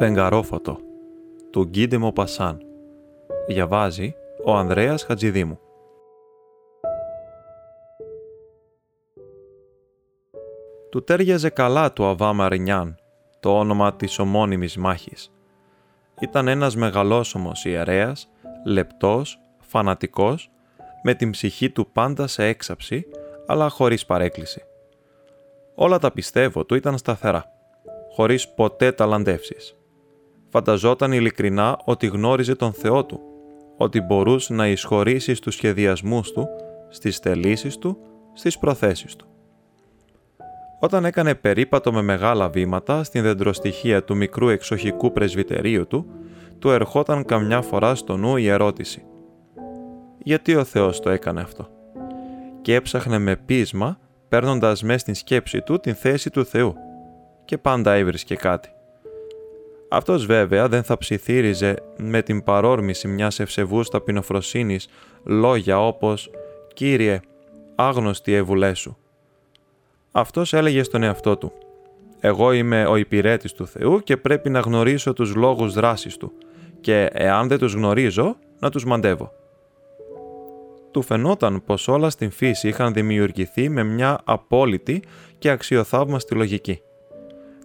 Φεγγαρόφωτο του Γκίντε Μοπασάν Διαβάζει ο Ανδρέας Χατζηδήμου Του τέριαζε καλά του Αβά Μαρινιάν, το όνομα της ομώνυμης μάχης. Ήταν ένας μεγαλόσωμος ιερέας, λεπτός, φανατικός, με την ψυχή του πάντα σε έξαψη, αλλά χωρίς παρέκκληση. Όλα τα πιστεύω του ήταν σταθερά, χωρίς ποτέ ταλαντεύσεις. Φανταζόταν ειλικρινά ότι γνώριζε τον Θεό του, ότι μπορούσε να εισχωρήσει στους σχεδιασμούς του, στις θελήσεις του, στις προθέσεις του. Όταν έκανε περίπατο με μεγάλα βήματα στην δεντροστοιχεία του μικρού εξοχικού πρεσβυτερίου του, του ερχόταν καμιά φορά στο νου η ερώτηση «Γιατί ο Θεός το έκανε αυτό» και έψαχνε με πείσμα παίρνοντας μέσα στην σκέψη του την θέση του Θεού και πάντα έβρισκε κάτι. Αυτός βέβαια δεν θα ψιθύριζε με την παρόρμηση μιας ευσεβούς ταπεινοφροσύνης λόγια όπως «Κύριε, άγνωστη εβουλέ σου». Αυτός έλεγε στον εαυτό του «Εγώ είμαι ο υπηρέτης του Θεού και πρέπει να γνωρίσω τους λόγους δράσης Του και εάν δεν τους γνωρίζω, να τους μαντεύω». Του φαινόταν πως όλα στην φύση είχαν δημιουργηθεί με μια απόλυτη και αξιοθαύμαστη λογική.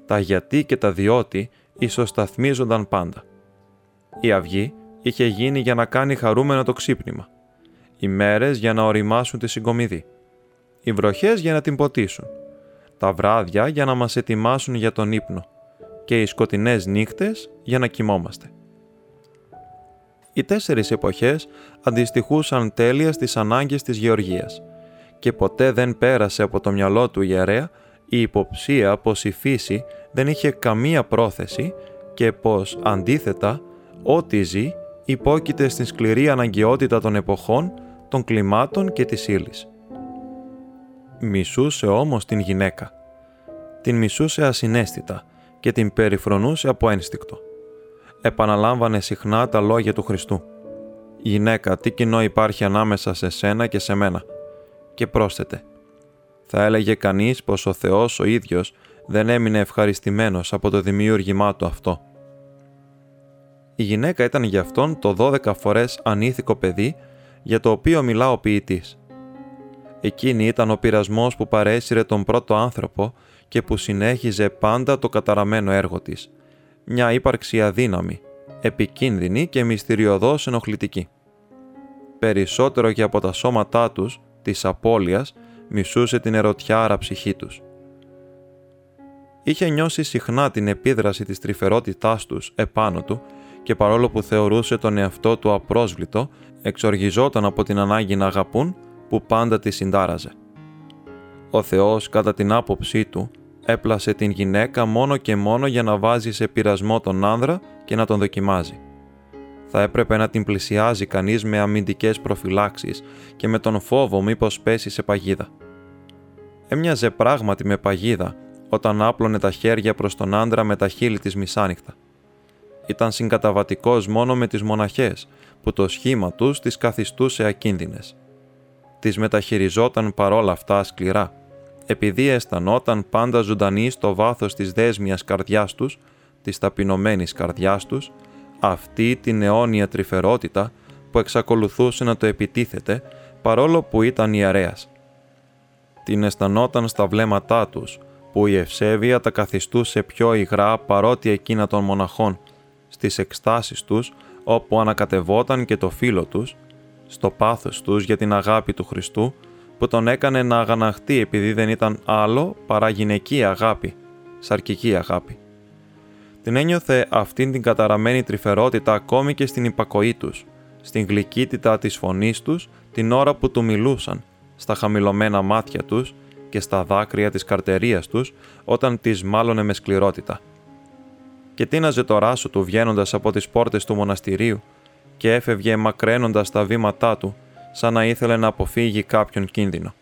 Τα γιατί και τα διότι ισοσταθμίζονταν πάντα. Η αυγή είχε γίνει για να κάνει χαρούμενο το ξύπνημα. Οι μέρες για να οριμάσουν τη συγκομιδή. Οι βροχές για να την ποτίσουν. Τα βράδια για να μας ετοιμάσουν για τον ύπνο. Και οι σκοτεινές νύχτες για να κοιμόμαστε. Οι τέσσερις εποχές αντιστοιχούσαν τέλεια στις ανάγκες της γεωργίας και ποτέ δεν πέρασε από το μυαλό του ιερέα η υποψία πως η φύση δεν είχε καμία πρόθεση και πως, αντίθετα, ό,τι ζει υπόκειται στην σκληρή αναγκαιότητα των εποχών, των κλιμάτων και της ύλης. Μισούσε όμως την γυναίκα. Την μισούσε ασυναίσθητα και την περιφρονούσε από ένστικτο. Επαναλάμβανε συχνά τα λόγια του Χριστού. «Γυναίκα, τι κοινό υπάρχει ανάμεσα σε σένα και σε μένα» και πρόσθετε θα έλεγε κανείς πως ο Θεός ο ίδιος δεν έμεινε ευχαριστημένος από το δημιούργημά του αυτό. Η γυναίκα ήταν για αυτόν το 12 φορές ανήθικο παιδί για το οποίο μιλά ο ποιητής. Εκείνη ήταν ο πειρασμός που παρέσυρε τον πρώτο άνθρωπο και που συνέχιζε πάντα το καταραμένο έργο της. Μια ύπαρξη αδύναμη, επικίνδυνη και μυστηριωδώς ενοχλητική. Περισσότερο και από τα σώματά τους, της απώλειας, μισούσε την ερωτιάρα ψυχή τους. Είχε νιώσει συχνά την επίδραση της τρυφερότητάς τους επάνω του και παρόλο που θεωρούσε τον εαυτό του απρόσβλητο, εξοργιζόταν από την ανάγκη να αγαπούν που πάντα τη συντάραζε. Ο Θεός, κατά την άποψή του, έπλασε την γυναίκα μόνο και μόνο για να βάζει σε πειρασμό τον άνδρα και να τον δοκιμάζει. Θα έπρεπε να την πλησιάζει κανείς με αμυντικές προφυλάξεις και με τον φόβο μήπως πέσει σε παγίδα. Έμοιαζε πράγματι με παγίδα όταν άπλωνε τα χέρια προς τον άντρα με τα χείλη της μισάνυχτα. Ήταν συγκαταβατικός μόνο με τις μοναχές, που το σχήμα τους τις καθιστούσε ακίνδυνες. Τις μεταχειριζόταν παρόλα αυτά σκληρά, επειδή αισθανόταν πάντα ζωντανή στο βάθος της δέσμιας καρδιάς τους, της ταπεινωμένης καρδιάς τους, αυτή την αιώνια τρυφερότητα που εξακολουθούσε να το επιτίθεται παρόλο που ήταν ιερέας την αισθανόταν στα βλέμματά τους, που η ευσέβεια τα καθιστούσε πιο υγρά παρότι εκείνα των μοναχών, στις εκστάσεις τους όπου ανακατευόταν και το φίλο τους, στο πάθος τους για την αγάπη του Χριστού, που τον έκανε να αγαναχτεί επειδή δεν ήταν άλλο παρά γυναική αγάπη, σαρκική αγάπη. Την ένιωθε αυτήν την καταραμένη τρυφερότητα ακόμη και στην υπακοή τους, στην γλυκύτητα της φωνής τους την ώρα που του μιλούσαν, στα χαμηλωμένα μάτια τους και στα δάκρυα της καρτερίας τους όταν τις μάλωνε με σκληρότητα. Και τίναζε το ράσο του βγαίνοντας από τις πόρτες του μοναστηρίου και έφευγε μακραίνοντας τα βήματά του σαν να ήθελε να αποφύγει κάποιον κίνδυνο.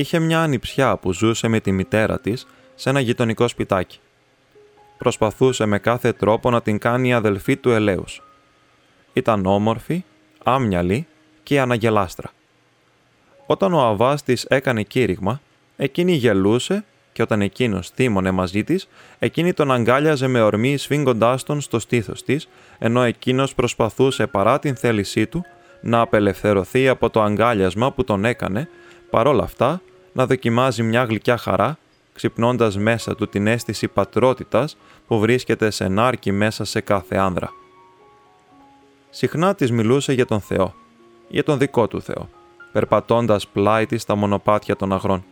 Είχε μια ανιψιά που ζούσε με τη μητέρα της σε ένα γειτονικό σπιτάκι. Προσπαθούσε με κάθε τρόπο να την κάνει η αδελφή του ελέους. Ήταν όμορφη, άμυαλη και αναγελάστρα. Όταν ο αβάς της έκανε κήρυγμα, εκείνη γελούσε και όταν εκείνος θύμωνε μαζί της, εκείνη τον αγκάλιαζε με ορμή σφίγγοντάς τον στο στήθος της, ενώ εκείνος προσπαθούσε παρά την θέλησή του να απελευθερωθεί από το αγκάλιασμα που τον έκανε, παρόλα αυτά να δοκιμάζει μια γλυκιά χαρά, ξυπνώντας μέσα του την αίσθηση πατρότητας που βρίσκεται σε νάρκη μέσα σε κάθε άνδρα. Συχνά της μιλούσε για τον Θεό, για τον δικό του Θεό, περπατώντας πλάι της στα μονοπάτια των αγρών.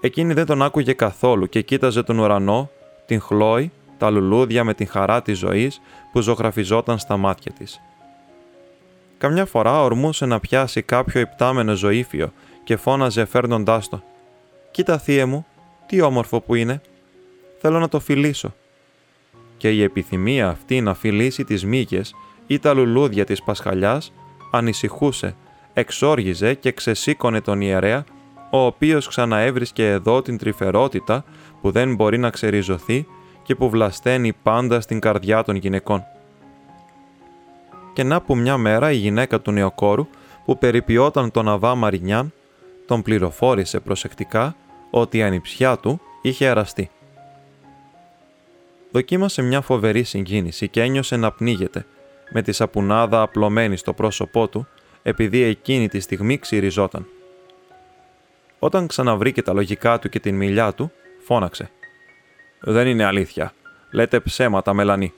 Εκείνη δεν τον άκουγε καθόλου και κοίταζε τον ουρανό, την χλόη, τα λουλούδια με την χαρά της ζωής που ζωγραφιζόταν στα μάτια της. Καμιά φορά ορμούσε να πιάσει κάποιο υπτάμενο ζωήφιο και φώναζε φέρνοντάς το. «Κοίτα θύε μου, τι όμορφο που είναι. Θέλω να το φιλήσω». Και η επιθυμία αυτή να φιλήσει τις μύγες ή τα λουλούδια της Πασχαλιάς ανησυχούσε, εξόργιζε και ξεσήκωνε τον ιερέα, ο οποίος ξαναέβρισκε εδώ την τρυφερότητα που δεν μπορεί να ξεριζωθεί και που βλασταίνει πάντα στην καρδιά των γυναικών. Και να που μια μέρα η γυναίκα του νεοκόρου που περιποιόταν τον Αβά Μαρινιάν τον πληροφόρησε προσεκτικά ότι η ανιψιά του είχε αραστεί. Δοκίμασε μια φοβερή συγκίνηση και ένιωσε να πνίγεται, με τη σαπουνάδα απλωμένη στο πρόσωπό του, επειδή εκείνη τη στιγμή ξυριζόταν. Όταν ξαναβρήκε τα λογικά του και την μιλιά του, φώναξε. «Δεν είναι αλήθεια. Λέτε ψέματα, Μελανή».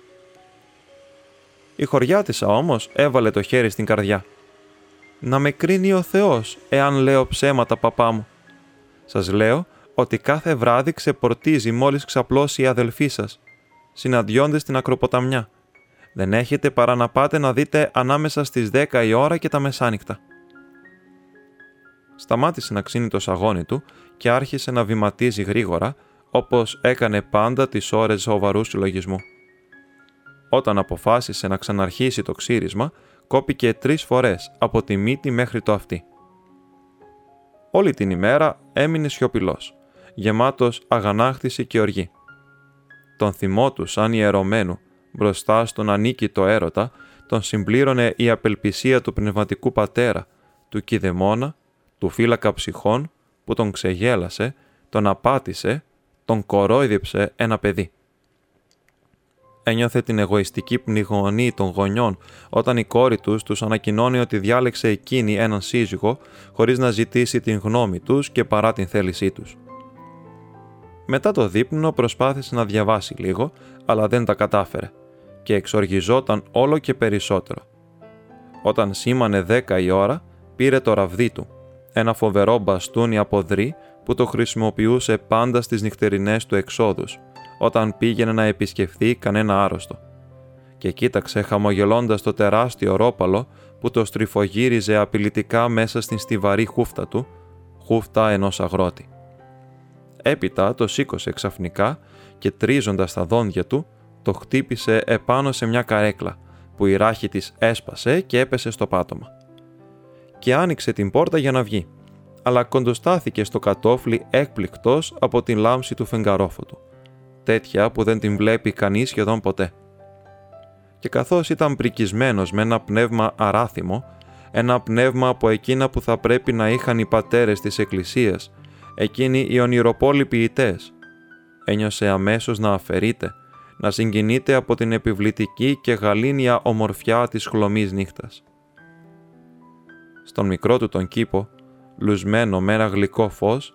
Η χωριάτισσα όμως έβαλε το χέρι στην καρδιά. «Να με κρίνει ο Θεός, εάν λέω ψέματα, παπά μου. Σας λέω ότι κάθε βράδυ ξεπορτίζει μόλις ξαπλώσει η αδελφή σας. Συναντιόνται στην ακροποταμιά. Δεν έχετε παρά να πάτε να δείτε ανάμεσα στις 10 η ώρα και τα μεσάνυχτα. Σταμάτησε να ξύνει το σαγόνι του και άρχισε να βηματίζει γρήγορα, όπως έκανε πάντα τις ώρες σοβαρού συλλογισμού. Όταν αποφάσισε να ξαναρχίσει το ξύρισμα, κόπηκε τρεις φορές από τη μύτη μέχρι το αυτί. Όλη την ημέρα έμεινε σιωπηλός, γεμάτος αγανάκτηση και οργή. Τον θυμό του σαν ιερωμένου μπροστά στον ανίκητο έρωτα, τον συμπλήρωνε η απελπισία του πνευματικού πατέρα, του κηδεμόνα, του φύλακα ψυχών που τον ξεγέλασε, τον απάτησε, τον κορόιδεψε ένα παιδί. Ένιωθε την εγωιστική πνιγωνή των γονιών όταν η κόρη τους τους ανακοινώνει ότι διάλεξε εκείνη έναν σύζυγο χωρίς να ζητήσει την γνώμη τους και παρά την θέλησή τους. Μετά το δείπνο προσπάθησε να διαβάσει λίγο, αλλά δεν τα κατάφερε και εξοργιζόταν όλο και περισσότερο. Όταν σήμανε δέκα η ώρα, πήρε το ραβδί του, ένα φοβερό μπαστούνι από δρύ που το χρησιμοποιούσε πάντα στις νυχτερινές του εξόδους, όταν πήγαινε να επισκεφθεί κανένα άρρωστο. Και κοίταξε χαμογελώντας το τεράστιο ρόπαλο που το στριφογύριζε απειλητικά μέσα στην στιβαρή χούφτα του, χούφτα ενός αγρότη. Έπειτα το σήκωσε ξαφνικά και τρίζοντας τα δόντια του, το χτύπησε επάνω σε μια καρέκλα, που η ράχη της έσπασε και έπεσε στο πάτωμα. Και άνοιξε την πόρτα για να βγει, αλλά κοντοστάθηκε στο κατόφλι έκπληκτος από την λάμψη του φεγγαρόφωτου, τέτοια που δεν την βλέπει κανείς σχεδόν ποτέ. Και καθώς ήταν πρικισμένος με ένα πνεύμα αράθιμο, ένα πνεύμα από εκείνα που θα πρέπει να είχαν οι πατέρες της Εκκλησίας, εκείνοι οι ονειροπόλοι ποιητές, ένιωσε αμέσως να αφαιρείται να συγκινείται από την επιβλητική και γαλήνια ομορφιά της χλωμής νύχτας. Στον μικρό του τον κήπο, λουσμένο με ένα γλυκό φως,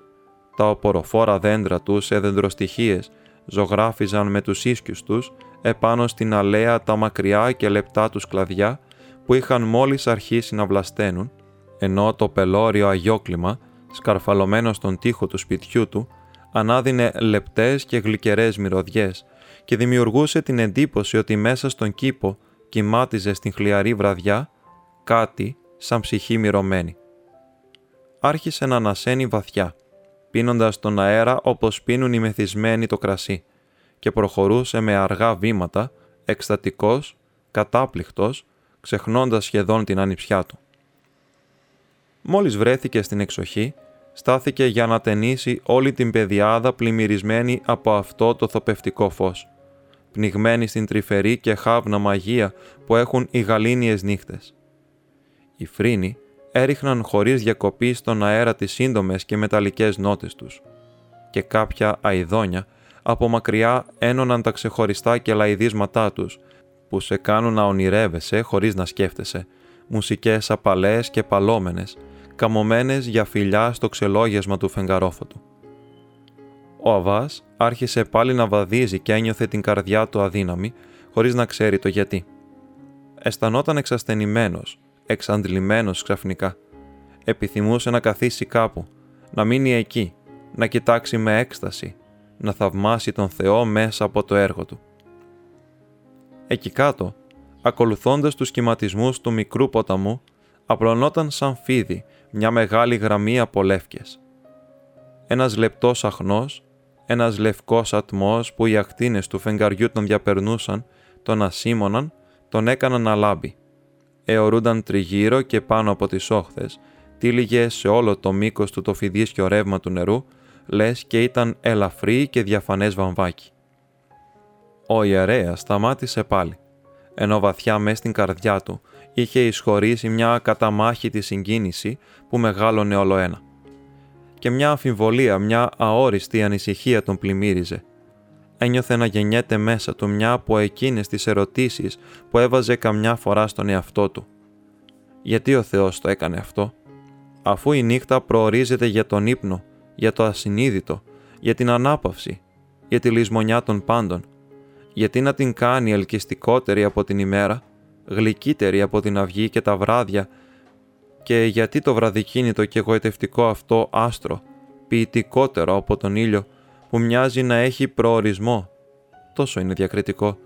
τα οποροφόρα δέντρα του σε δεντροστοιχίες ζωγράφιζαν με τους ίσκιους τους επάνω στην αλέα τα μακριά και λεπτά τους κλαδιά που είχαν μόλις αρχίσει να βλασταίνουν, ενώ το πελώριο αγιόκλημα, σκαρφαλωμένο στον τοίχο του σπιτιού του, ανάδυνε λεπτές και γλυκερές μυρωδιές και δημιουργούσε την εντύπωση ότι μέσα στον κήπο κοιμάτιζε στην χλιαρή βραδιά κάτι σαν ψυχή μυρωμένη. Άρχισε να ανασένει βαθιά, πίνοντας τον αέρα όπως πίνουν οι μεθυσμένοι το κρασί και προχωρούσε με αργά βήματα, εκστατικός, κατάπληκτος, ξεχνώντας σχεδόν την ανιψιά του. Μόλις βρέθηκε στην εξοχή, στάθηκε για να ταινίσει όλη την πεδιάδα πλημμυρισμένη από αυτό το θοπευτικό φως, πνιγμένη στην τρυφερή και χάβνα μαγεία που έχουν οι γαλήνιες νύχτες. Οι φρύνοι έριχναν χωρίς διακοπή στον αέρα τις σύντομες και μεταλλικές νότες τους και κάποια αηδόνια από μακριά ένωναν τα ξεχωριστά και λαϊδίσματά τους που σε κάνουν να ονειρεύεσαι χωρίς να σκέφτεσαι, μουσικές απαλές και παλόμενες, καμωμένες για φιλιά στο ξελόγιασμα του φεγγαρόφωτου. Ο Αβάς άρχισε πάλι να βαδίζει και ένιωθε την καρδιά του αδύναμη, χωρίς να ξέρει το γιατί. Αισθανόταν εξασθενημένος, εξαντλημένος ξαφνικά. Επιθυμούσε να καθίσει κάπου, να μείνει εκεί, να κοιτάξει με έκσταση, να θαυμάσει τον Θεό μέσα από το έργο του. Εκεί κάτω, ακολουθώντας τους σχηματισμούς του μικρού ποταμού, απλωνόταν σαν φίδι μια μεγάλη γραμμή από λεύκες. Ένας λεπτός αχνός, ένας λευκός ατμός που οι ακτίνες του φεγγαριού τον διαπερνούσαν, τον ασήμωναν, τον έκαναν να λάμπει. Εωρούνταν τριγύρω και πάνω από τις όχθες, τύλιγε σε όλο το μήκος του το φιδίσκιο ρεύμα του νερού, λες και ήταν ελαφρύ και διαφανές βαμβάκι. Ο ιερέας σταμάτησε πάλι, ενώ βαθιά μες στην καρδιά του είχε εισχωρήσει μια καταμάχητη συγκίνηση που μεγάλωνε όλο ένα. Και μια αμφιβολία, μια αόριστη ανησυχία τον πλημμύριζε. Ένιωθε να γεννιέται μέσα του μια από εκείνες τις ερωτήσεις που έβαζε καμιά φορά στον εαυτό του. Γιατί ο Θεός το έκανε αυτό, αφού η νύχτα προορίζεται για τον ύπνο, για το ασυνείδητο, για την ανάπαυση, για τη λησμονιά των πάντων, γιατί να την κάνει ελκυστικότερη από την ημέρα, γλυκύτερη από την αυγή και τα βράδια και γιατί το βραδικίνητο και εγωιτευτικό αυτό άστρο, ποιητικότερο από τον ήλιο, που μοιάζει να έχει προορισμό, τόσο είναι διακριτικό,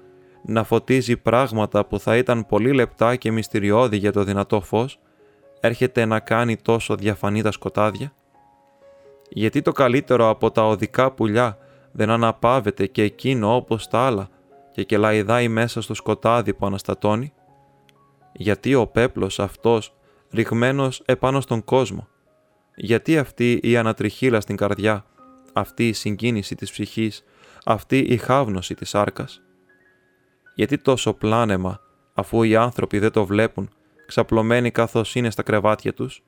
να φωτίζει πράγματα που θα ήταν πολύ λεπτά και μυστηριώδη για το δυνατό φως, έρχεται να κάνει τόσο διαφανή τα σκοτάδια; Γιατί το καλύτερο από τα οδικά πουλιά δεν αναπαύεται και εκείνο όπως τα άλλα και κελαϊδάει μέσα στο σκοτάδι που αναστατώνει; Γιατί ο πέπλος αυτός ρηγμένος επάνω στον κόσμο, γιατί αυτή η ανατριχίλα στην καρδιά, αυτή η συγκίνηση της ψυχής, αυτή η χάβνωση της άρκας. Γιατί τόσο πλάνεμα, αφού οι άνθρωποι δεν το βλέπουν, ξαπλωμένοι καθώς είναι στα κρεβάτια τους;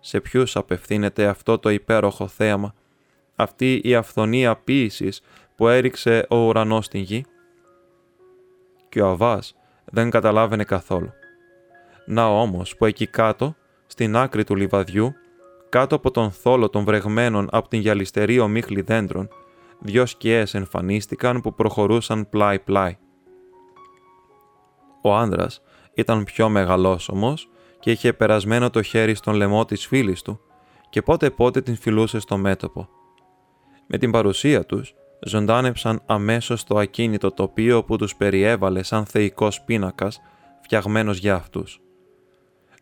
Σε ποιους απευθύνεται αυτό το υπέροχο θέαμα, αυτή η αυθονία ποίησης που έριξε ο ουρανός στην γη; Και ο Αβάς δεν καταλάβαινε καθόλου. Να όμως που εκεί κάτω, στην άκρη του λιβαδιού, κάτω από τον θόλο των βρεγμένων από την γυαλιστερή ομίχλη δέντρων, δυο σκιές εμφανίστηκαν που προχωρούσαν πλάι-πλάι. Ο άνδρας ήταν πιο μεγαλόσωμος και είχε περασμένο το χέρι στον λαιμό της φίλης του και πότε πότε την φιλούσε στο μέτωπο. Με την παρουσία τους, ζωντάνεψαν αμέσως το ακίνητο τοπίο που τους περιέβαλε σαν θεϊκός πίνακας φτιαγμένος για αυτούς.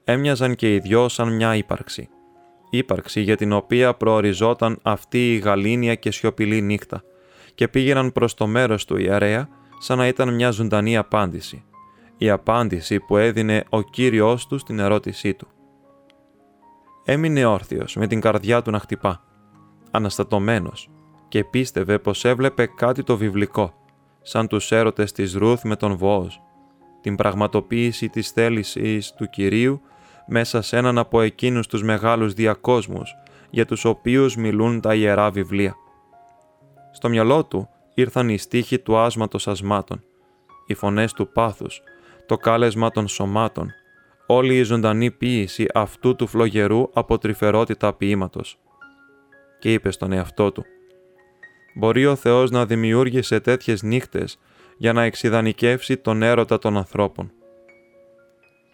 Έμοιαζαν και οι δυο σαν μια ύπαρξη. Ήπαρξη για την οποία προοριζόταν αυτή η γαλήνια και σιωπηλή νύχτα και πήγαιναν προς το μέρος του ιερέα σαν να ήταν μια ζωντανή απάντηση. Η απάντηση που έδινε ο Κύριος του στην ερώτησή του. Έμεινε όρθιος με την καρδιά του να χτυπά, αναστατωμένος, και πίστευε πως έβλεπε κάτι το βιβλικό, σαν τους έρωτες της Ρούθ με τον Βόος, την πραγματοποίηση της θέλησης του Κυρίου μέσα σε έναν από εκείνους τους μεγάλους διακόσμους για τους οποίους μιλούν τα Ιερά Βιβλία. Στο μυαλό του ήρθαν οι στίχοι του άσματος ασμάτων, οι φωνές του πάθους, το κάλεσμα των σωμάτων, όλη η ζωντανή ποίηση αυτού του φλογερού από τρυφερότητα ποίηματος. Και είπε στον εαυτό του μπορεί ο Θεός να δημιούργησε τέτοιες νύχτες για να εξειδανικεύσει τον έρωτα των ανθρώπων.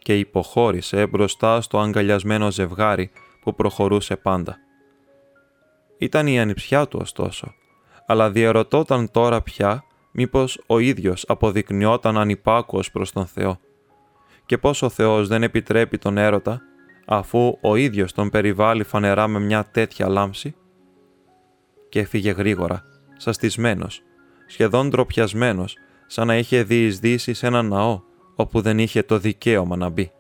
Και υποχώρησε μπροστά στο αγκαλιασμένο ζευγάρι που προχωρούσε πάντα. Ήταν η ανιψιά του ωστόσο, αλλά διαρωτόταν τώρα πια μήπως ο ίδιος αποδεικνυόταν ανυπάκουος προς τον Θεό. Και πώς ο Θεός δεν επιτρέπει τον έρωτα, αφού ο ίδιος τον περιβάλλει φανερά με μια τέτοια λάμψη. Και έφυγε γρήγορα, σαστισμένος, σχεδόν ντροπιασμένος, σαν να είχε διεισδύσει σε ένα ναό όπου δεν είχε το δικαίωμα να μπει.